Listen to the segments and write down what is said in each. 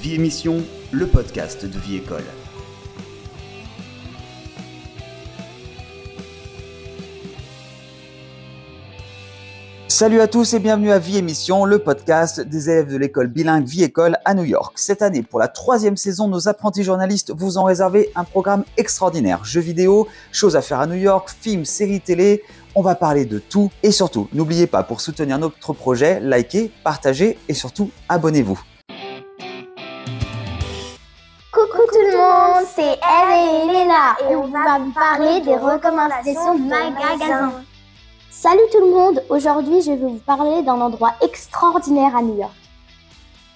Vie Émission, le podcast de Vie École. Salut à tous et bienvenue à Vie Émission, le podcast des élèves de l'école bilingue Vie École à New York. Cette année, pour la troisième saison, nos apprentis journalistes vous ont réservé un programme extraordinaire. Jeux vidéo, choses à faire à New York, films, séries télé. On va parler de tout et surtout, n'oubliez pas pour soutenir notre projet, likez, partagez et surtout abonnez-vous. Le monde, c'est Eve et Elena et on va vous parler des recommandations de magasins. Salut tout le monde, aujourd'hui je vais vous parler d'un endroit extraordinaire à New York,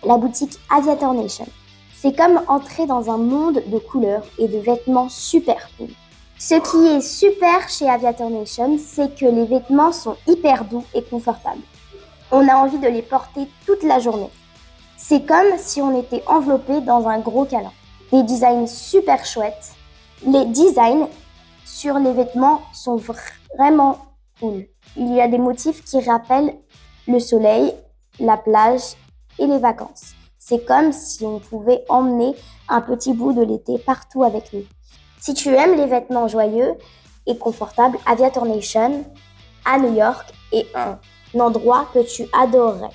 la boutique Aviator Nation. C'est comme entrer dans un monde de couleurs et de vêtements super cool. Ce qui est super chez Aviator Nation, c'est que les vêtements sont hyper doux et confortables. On a envie de les porter toute la journée. C'est comme si on était enveloppé dans un gros câlin. Des designs super chouettes. Les designs sur les vêtements sont vraiment cool. Il y a des motifs qui rappellent le soleil, la plage et les vacances. C'est comme si on pouvait emmener un petit bout de l'été partout avec nous. Si tu aimes les vêtements joyeux et confortables, Aviator Nation à New York est un endroit que tu adorerais.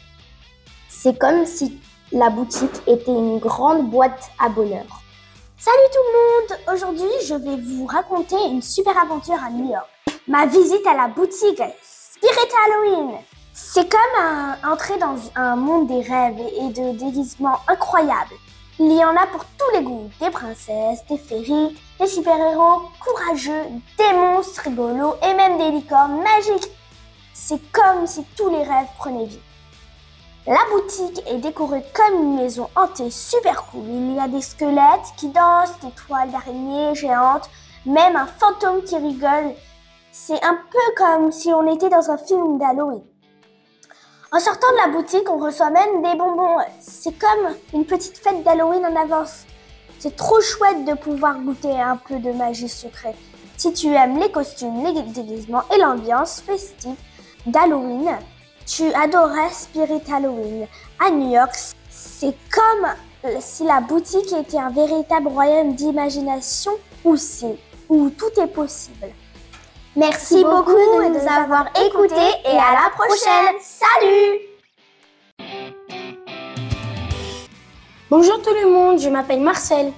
C'est comme si la boutique était une grande boîte à bonheur. Salut tout le monde Aujourd'hui, je vais vous raconter une super aventure à New York. Ma visite à la boutique Spirit Halloween. C'est comme entrer dans un monde des rêves et de déguisements incroyables. Il y en a pour tous les goûts. Des princesses, des féeriques, des super-héros courageux, des monstres rigolos et même des licornes magiques. C'est comme si tous les rêves prenaient vie. La boutique est décorée comme une maison hantée super cool. Il y a des squelettes qui dansent, des toiles d'araignées géantes, même un fantôme qui rigole. C'est un peu comme si on était dans un film d'Halloween. En sortant de la boutique, on reçoit même des bonbons. C'est comme une petite fête d'Halloween en avance. C'est trop chouette de pouvoir goûter un peu de magie secrète. Si tu aimes les costumes, les déguisements et l'ambiance festive d'Halloween, tu adorais Spirit Halloween. À New York, c'est comme si la boutique était un véritable royaume d'imagination où c'est, où tout est possible. Merci, beaucoup, de nous avoir écoutés et à la prochaine. Salut Bonjour tout le monde, je m'appelle Marcel.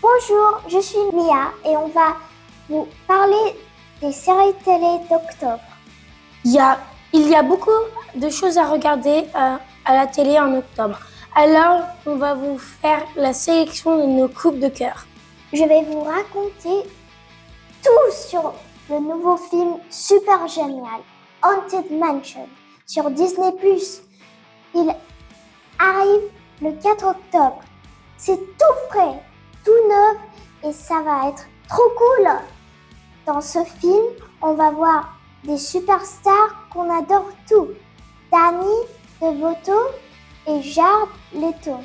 Bonjour, je suis Mia et on va vous parler des séries télé d'octobre. Il y a il y a beaucoup de choses à regarder euh, à la télé en octobre. Alors, on va vous faire la sélection de nos coupes de cœur. Je vais vous raconter tout sur le nouveau film super génial, Haunted Mansion, sur Disney ⁇ Il arrive le 4 octobre. C'est tout frais, tout neuf et ça va être trop cool. Dans ce film, on va voir des superstars qu'on adore tous. Danny DeVoto et Jared Leto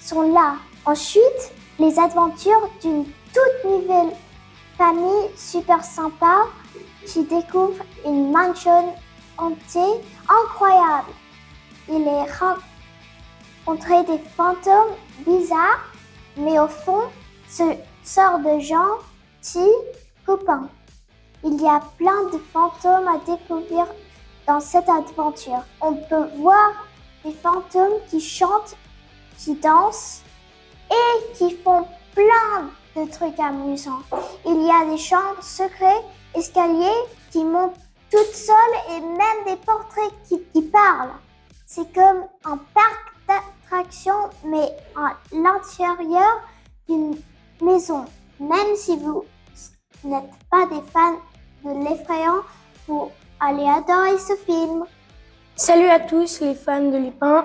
sont là. Ensuite, les aventures d'une toute nouvelle famille super sympa qui découvre une mansion hantée incroyable. Il est rencontré des fantômes bizarres, mais au fond, ce sort de gens, petits copains. Il y a plein de fantômes à découvrir dans cette aventure. On peut voir des fantômes qui chantent, qui dansent et qui font plein de trucs amusants. Il y a des chambres secrets, escaliers qui montent toutes seules et même des portraits qui, parlent. C'est comme un parc d'attractions mais à l'intérieur d'une maison. Même si vous n'êtes pas des fans de l'effrayant pour aller adorer ce film. Salut à tous les fans de Lupin.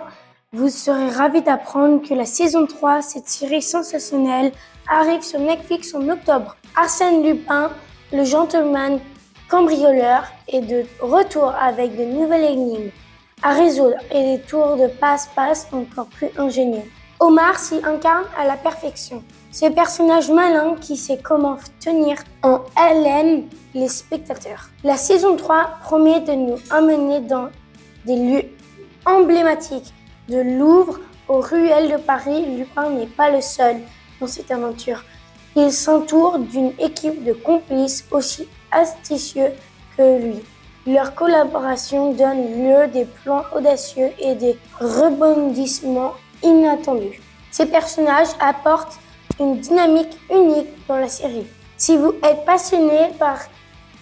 Vous serez ravis d'apprendre que la saison 3, cette série sensationnelle, arrive sur Netflix en octobre. Arsène Lupin, le gentleman cambrioleur, est de retour avec de nouvelles énigmes à résoudre et des tours de passe-passe encore plus ingénieux. Omar s'y incarne à la perfection. Ce personnage malin qui sait comment tenir en haleine les spectateurs. La saison 3 promet de nous amener dans des lieux emblématiques de Louvre aux ruelles de Paris, Lupin n'est pas le seul dans cette aventure. Il s'entoure d'une équipe de complices aussi astucieux que lui. Leur collaboration donne lieu à des plans audacieux et des rebondissements inattendus. Ces personnages apportent une dynamique unique dans la série. Si vous êtes passionné par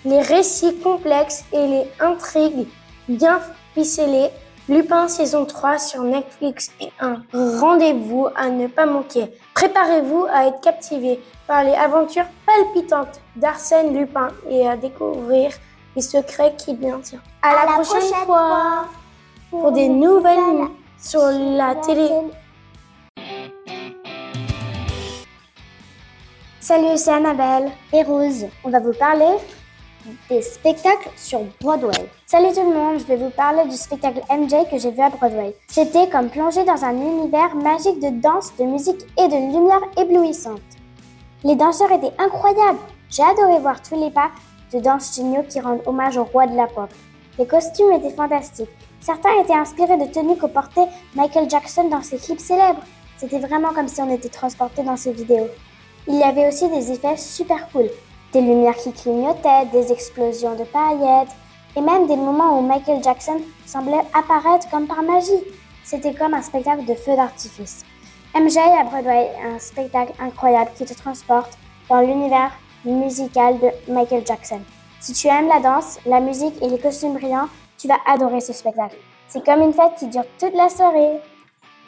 les récits complexes et les intrigues bien ficelées, Lupin saison 3 sur Netflix est un rendez-vous à ne pas manquer. Préparez-vous à être captivé par les aventures palpitantes d'Arsène Lupin et à découvrir les secrets qui bien tient. À, la, prochaine, fois pour des nouvelles sur la télé. Salut, c'est Annabelle. Et Rose, on va vous parler des spectacles sur Broadway. Salut tout le monde, je vais vous parler du spectacle MJ que j'ai vu à Broadway. C'était comme plonger dans un univers magique de danse, de musique et de lumière éblouissante. Les danseurs étaient incroyables. J'ai adoré voir tous les pas de danse géniaux qui rendent hommage au roi de la pop. Les costumes étaient fantastiques. Certains étaient inspirés de tenues que portait Michael Jackson dans ses clips célèbres. C'était vraiment comme si on était transporté dans ses vidéos. Il y avait aussi des effets super cool. Des lumières qui clignotaient, des explosions de paillettes, et même des moments où Michael Jackson semblait apparaître comme par magie. C'était comme un spectacle de feu d'artifice. MJ à Broadway un spectacle incroyable qui te transporte dans l'univers musical de Michael Jackson. Si tu aimes la danse, la musique et les costumes brillants, tu vas adorer ce spectacle. C'est comme une fête qui dure toute la soirée.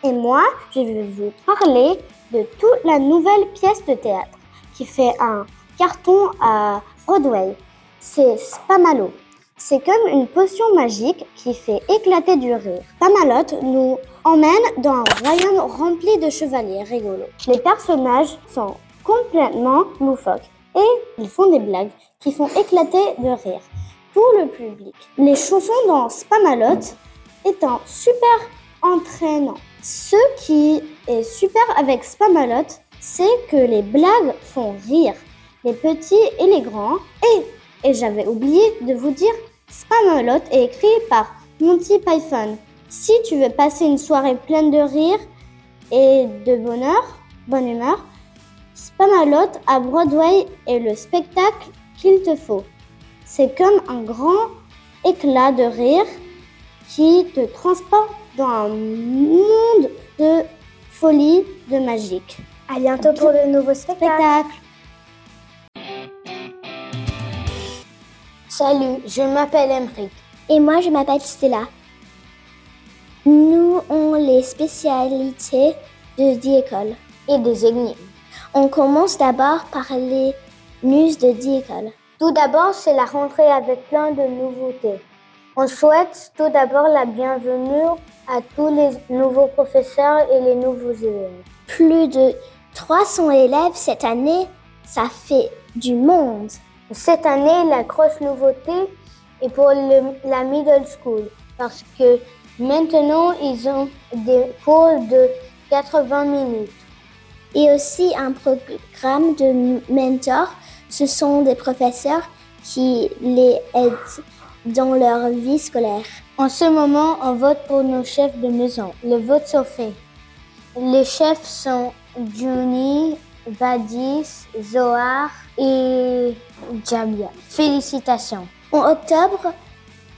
Et moi, je vais vous parler de toute la nouvelle pièce de théâtre qui fait un carton à Broadway. C'est Spamalot. C'est comme une potion magique qui fait éclater du rire. Spamalot nous emmène dans un royaume rempli de chevaliers rigolos. Les personnages sont complètement loufoques et ils font des blagues qui font éclater de rire tout le public. Les chansons dans Spamalot étant super entraînants. Ce qui est super avec Spamalot, c'est que les blagues font rire les petits et les grands. Et, j'avais oublié de vous dire, Spamalot est écrit par Monty Python. Si tu veux passer une soirée pleine de rire et de bonheur, bonne humeur, Spamalot à Broadway est le spectacle qu'il te faut. C'est comme un grand éclat de rire qui te transporte dans un monde de folie, de magique. À bientôt pour le nouveau spectacle. Salut, je m'appelle Emric. Et moi, je m'appelle Stella. Nous avons les spécialités de d'école Et des énigmes. On commence d'abord par les muses de d'école. Tout d'abord, c'est la rentrée avec plein de nouveautés. On souhaite tout d'abord la bienvenue à tous les nouveaux professeurs et les nouveaux élèves. Plus de 300 élèves cette année, ça fait du monde. Cette année, la grosse nouveauté est pour le- la middle school parce que maintenant, ils ont des cours de 80 minutes. Et aussi un programme de mentors. Ce sont des professeurs qui les aident dans leur vie scolaire. En ce moment, on vote pour nos chefs de maison. Le vote sont fait. Les chefs sont Juni, Badis, Zohar et Jamia. Félicitations. En octobre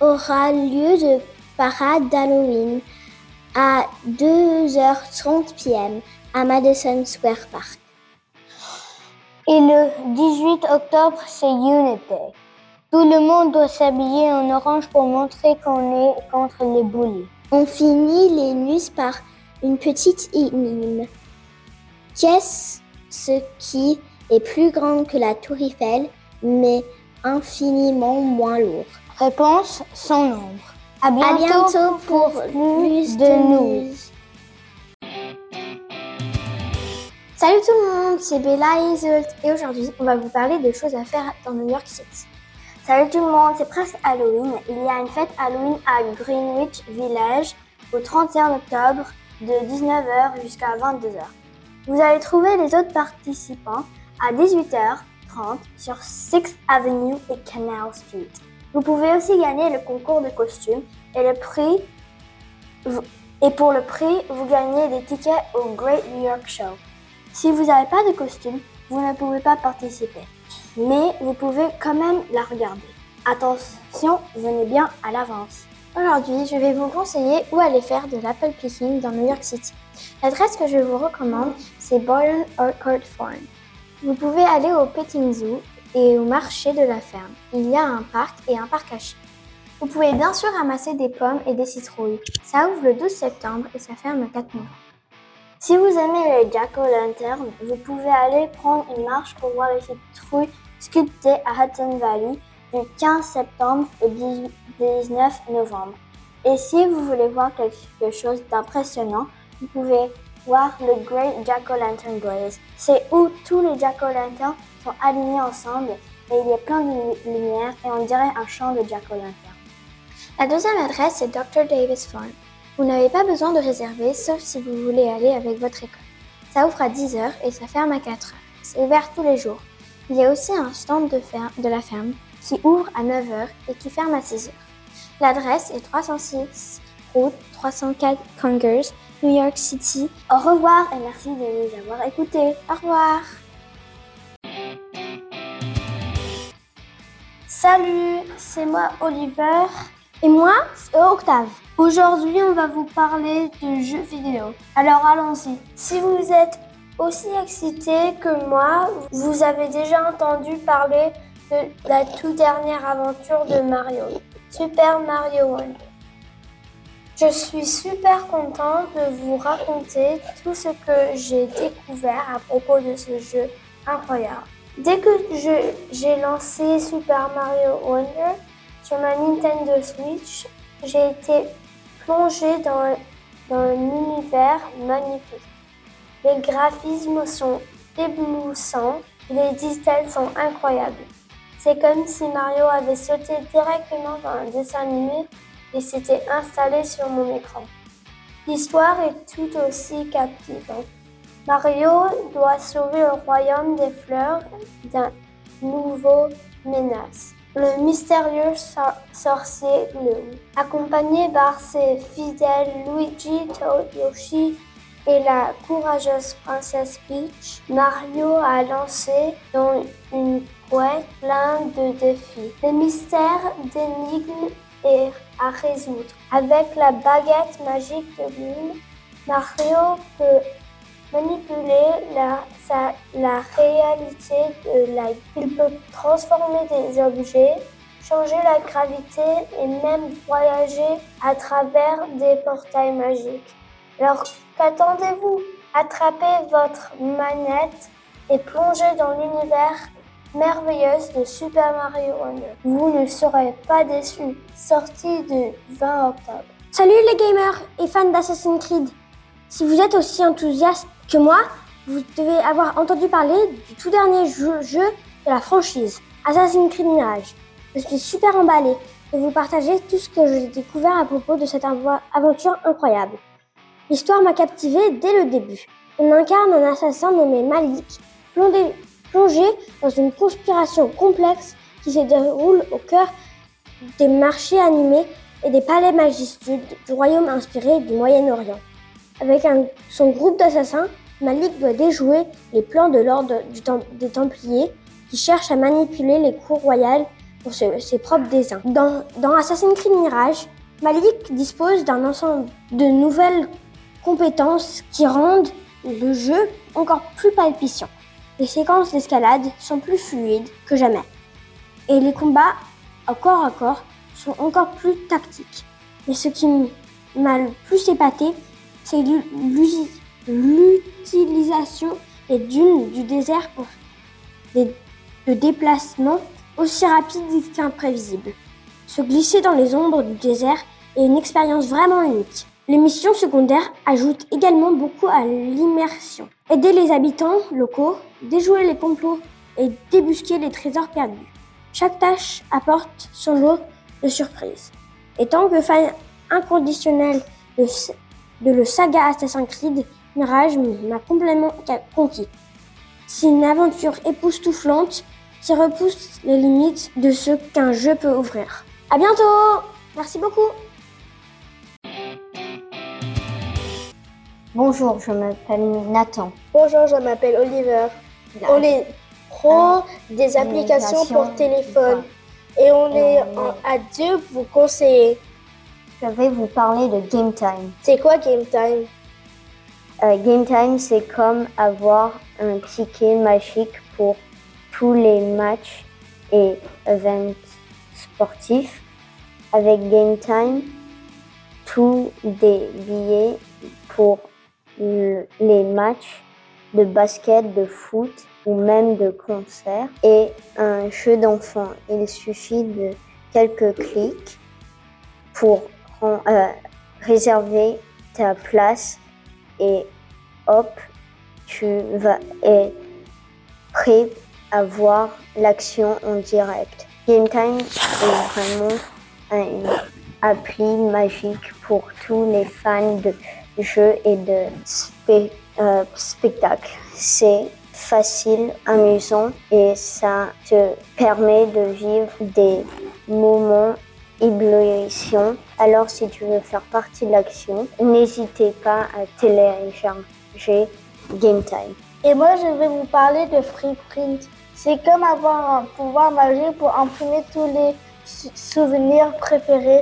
aura lieu de parade d'Halloween à 2h30 p.m. à Madison Square Park. Et le 18 octobre, c'est Unity. Tout le monde doit s'habiller en orange pour montrer qu'on est contre les bullies. On finit les news par une petite énigme. Qu'est-ce ce qui est plus grand que la tour Eiffel, mais infiniment moins lourd? Réponse sans nombre. À À bientôt, bientôt pour plus de news. Salut tout le monde, c'est Bella et Isolt et aujourd'hui on va vous parler de choses à faire dans New York City. Salut tout le monde, c'est presque Halloween. Il y a une fête Halloween à Greenwich Village au 31 octobre de 19h jusqu'à 22h. Vous allez trouver les autres participants à 18h30 sur 6th Avenue et Canal Street. Vous pouvez aussi gagner le concours de costumes et le prix Et pour le prix, vous gagnez des tickets au Great New York Show. Si vous n'avez pas de costume, vous ne pouvez pas participer. Mais vous pouvez quand même la regarder. Attention, venez bien à l'avance. Aujourd'hui, je vais vous conseiller où aller faire de l'apple picking dans New York City. L'adresse que je vous recommande, c'est Boyden Orchard Farm. Vous pouvez aller au petting zoo et au marché de la ferme. Il y a un parc et un parc à chiens. Vous pouvez bien sûr ramasser des pommes et des citrouilles. Ça ouvre le 12 septembre et ça ferme le 4 novembre. Si vous aimez les jack-o'-lantern, vous pouvez aller prendre une marche pour voir les citrouilles sculptées à Hudson Valley du 15 septembre au 19 novembre. Et si vous voulez voir quelque chose d'impressionnant, vous pouvez voir le Great Jack-O-Lantern Blaze. C'est où tous les Jack-O-Lanterns sont alignés ensemble et il y a plein de lumière et on dirait un champ de Jack-O-Lantern. La deuxième adresse est Dr. Davis Farm. Vous n'avez pas besoin de réserver sauf si vous voulez aller avec votre école. Ça ouvre à 10h et ça ferme à 4h. C'est ouvert tous les jours. Il y a aussi un stand de, de la ferme qui ouvre à 9h et qui ferme à 6h. L'adresse est 306 route 304 Congress, New York City. Au revoir et merci de nous avoir écoutés. Au revoir. Salut, c'est moi Oliver. Et moi, c'est Octave. Aujourd'hui, on va vous parler de jeux vidéo. Alors allons-y. Si vous êtes aussi excité que moi, vous avez déjà entendu parler de la toute dernière aventure de Mario, Super Mario World. Je suis super content de vous raconter tout ce que j'ai découvert à propos de ce jeu incroyable. Dès que j'ai lancé Super Mario Wonder sur ma Nintendo Switch, j'ai été plongé dans, un univers magnifique. Les graphismes sont éblouissants les détails sont incroyables. C'est comme si Mario avait sauté directement dans un dessin animé et s'était installé sur mon écran. L'histoire est tout aussi captivante. Mario doit sauver le royaume des fleurs d'un nouveau menace. Le mystérieux sorcier Loom, accompagné par ses fidèles Luigi, Toad, Yoshi et la courageuse princesse Peach, Mario a lancé dans une quête plein de défis, des mystères, d'énigmes et à résoudre. Avec la baguette magique de Bloom, Mario peut manipuler la, la réalité de la Il peut transformer des objets, changer la gravité et même voyager à travers des portails magiques. Alors qu'attendez-vous? Attrapez votre manette et plongez dans l'univers merveilleux de Super Mario Wonder. Vous ne serez pas déçus. Sortie de 20 octobre. Salut les gamers et fans d'Assassin's Creed. Si vous êtes aussi enthousiaste que moi, vous devez avoir entendu parler du tout dernier jeu, de la franchise, Assassin's Creed Mirage. Je suis super emballé de vous partager tout ce que j'ai découvert à propos de cette aventure incroyable. L'histoire m'a captivé dès le début. On incarne un assassin nommé Malik, plongé dans une conspiration complexe qui se déroule au cœur des marchés animés et des palais majestueux du royaume inspiré du Moyen-Orient. Avec son groupe d'assassins, Malik doit déjouer les plans de l'ordre des Templiers qui cherchent à manipuler les cours royales pour ses, propres désirs. Dans, Assassin's Creed Mirage, Malik dispose d'un ensemble de nouvelles compétences qui rendent le jeu encore plus palpitant. Les séquences d'escalade sont plus fluides que jamais. Et les combats au corps à corps sont encore plus tactiques. Mais ce qui m'a le plus épaté, c'est l'utilisation des dunes du désert pour des, de déplacements aussi rapides qu'imprévisibles. Se glisser dans les ombres du désert est une expérience vraiment unique. Les missions secondaires ajoutent également beaucoup à l'immersion. Aider les habitants locaux, déjouer les complots et débusquer les trésors perdus. Chaque tâche apporte son lot de surprises. Et tant que fan inconditionnel de, de le saga Assassin's Creed, Mirage m'a complètement conquis. C'est une aventure époustouflante qui repousse les limites de ce qu'un jeu peut ouvrir. À bientôt Merci beaucoup Bonjour, je m'appelle Nathan. Bonjour, je m'appelle Oliver. On est pro des applications pour téléphone et on est en- à deux vous conseiller. Je vais vous parler de Game Time. C'est quoi Game Time? Euh, Game Time, c'est comme avoir un ticket magique pour tous les matchs et events sportifs. Avec Game Time, tous des billets pour le- les matchs de basket, de foot ou même de concert et un jeu d'enfant. Il suffit de quelques clics pour euh, réserver ta place et hop, tu vas être prêt à voir l'action en direct. Game Time est vraiment une appli magique pour tous les fans de jeux et de euh, spectacles. C'est facile, amusant et ça te permet de vivre des moments ébullition. Alors si tu veux faire partie de l'action, n'hésitez pas à télécharger Game Time. Et moi, je vais vous parler de Freeprint. C'est comme avoir un pouvoir magique pour imprimer tous les sou- souvenirs préférés.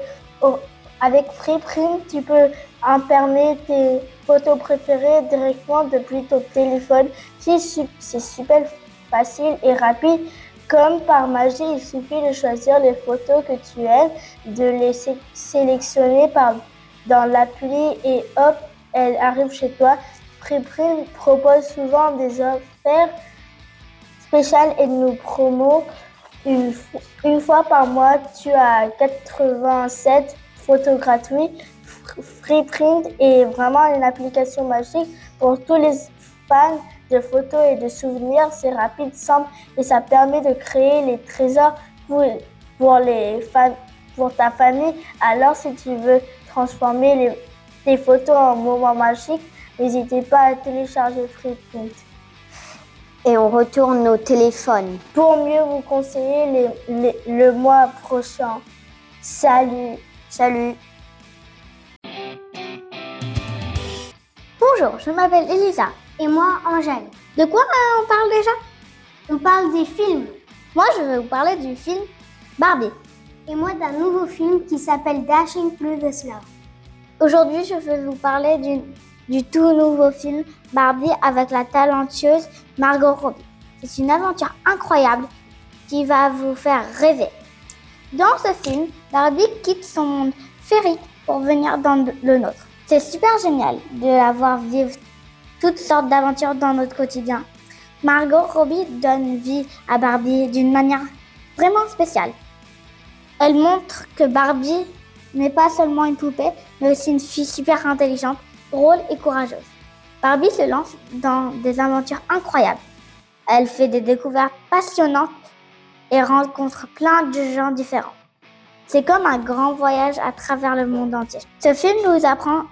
Avec Freeprint, tu peux imprimer tes photos préférées directement depuis ton téléphone. C'est super facile et rapide. Comme par magie, il suffit de choisir les photos que tu aimes, de les sé- sélectionner par, dans l'appli et hop, elles arrivent chez toi. Freeprint propose souvent des offres spéciales et nos promos. Une, une fois par mois, tu as 87 photos gratuites. Freeprint est vraiment une application magique pour tous les fans de photos et de souvenirs. C'est rapide, simple et ça permet de créer les trésors pour, pour, les fans, pour ta famille. Alors, si tu veux transformer les, tes photos en moments magiques, N'hésitez pas à télécharger Freeprint. Et on retourne nos téléphones. Pour mieux vous conseiller les- les- le mois prochain. Salut Salut Bonjour, je m'appelle Elisa. Et moi, Angèle. De quoi euh, on parle déjà? On parle des films. Moi, je vais vous parler du film Barbie. Et moi, d'un nouveau film qui s'appelle Dashing Through the Snow. Aujourd'hui, je vais vous parler du, du tout nouveau film Barbie avec la talentueuse Margot Robbie. C'est une aventure incroyable qui va vous faire rêver. Dans ce film, Barbie quitte son monde féerique pour venir dans le nôtre. C'est super génial de la voir vivre toutes sortes d'aventures dans notre quotidien. Margot Robbie donne vie à Barbie d'une manière vraiment spéciale. Elle montre que Barbie n'est pas seulement une poupée, mais aussi une fille super intelligente, drôle et courageuse. Barbie se lance dans des aventures incroyables. Elle fait des découvertes passionnantes et rencontre plein de gens différents. C'est comme un grand voyage à travers le monde entier. Ce film nous apprend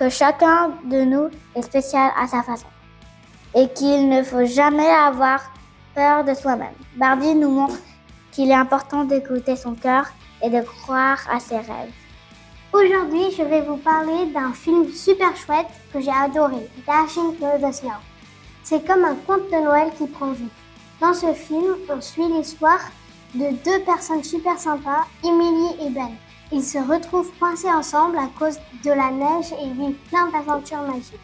que chacun de nous est spécial à sa façon et qu'il ne faut jamais avoir peur de soi-même. Barbie nous montre qu'il est important d'écouter son cœur et de croire à ses rêves. Aujourd'hui, je vais vous parler d'un film super chouette que j'ai adoré, Dashing Through the Snow. C'est comme un conte de Noël qui prend vie. Dans ce film, on suit l'histoire de deux personnes super sympas, Emily et Ben. Ils se retrouvent coincés ensemble à cause de la neige et vivent plein d'aventures magiques.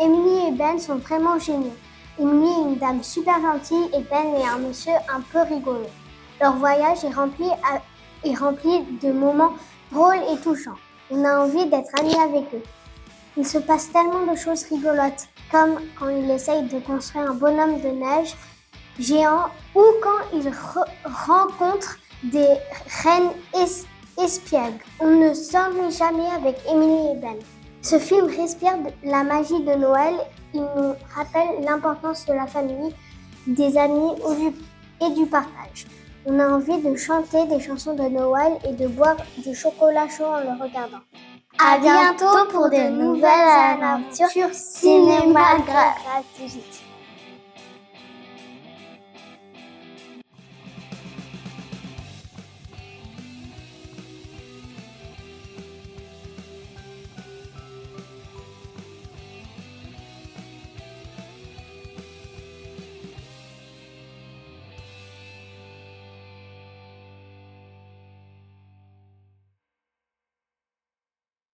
Emily et Ben sont vraiment géniaux. Emily est une dame super gentille et Ben est un monsieur un peu rigolo. Leur voyage est rempli, de moments drôles et touchants. On a envie d'être amis avec eux. Il se passe tellement de choses rigolotes, comme quand il essaye de construire un bonhomme de neige géant ou quand il re- rencontre des reines es- espiègles. On ne s'ennuie jamais avec Emily et Ben. Ce film respire la magie de Noël. Il nous rappelle l'importance de la famille, des amis et du partage. On a envie de chanter des chansons de Noël et de boire du chocolat chaud en le regardant. À bientôt pour de nouvelles aventures cinématographiques.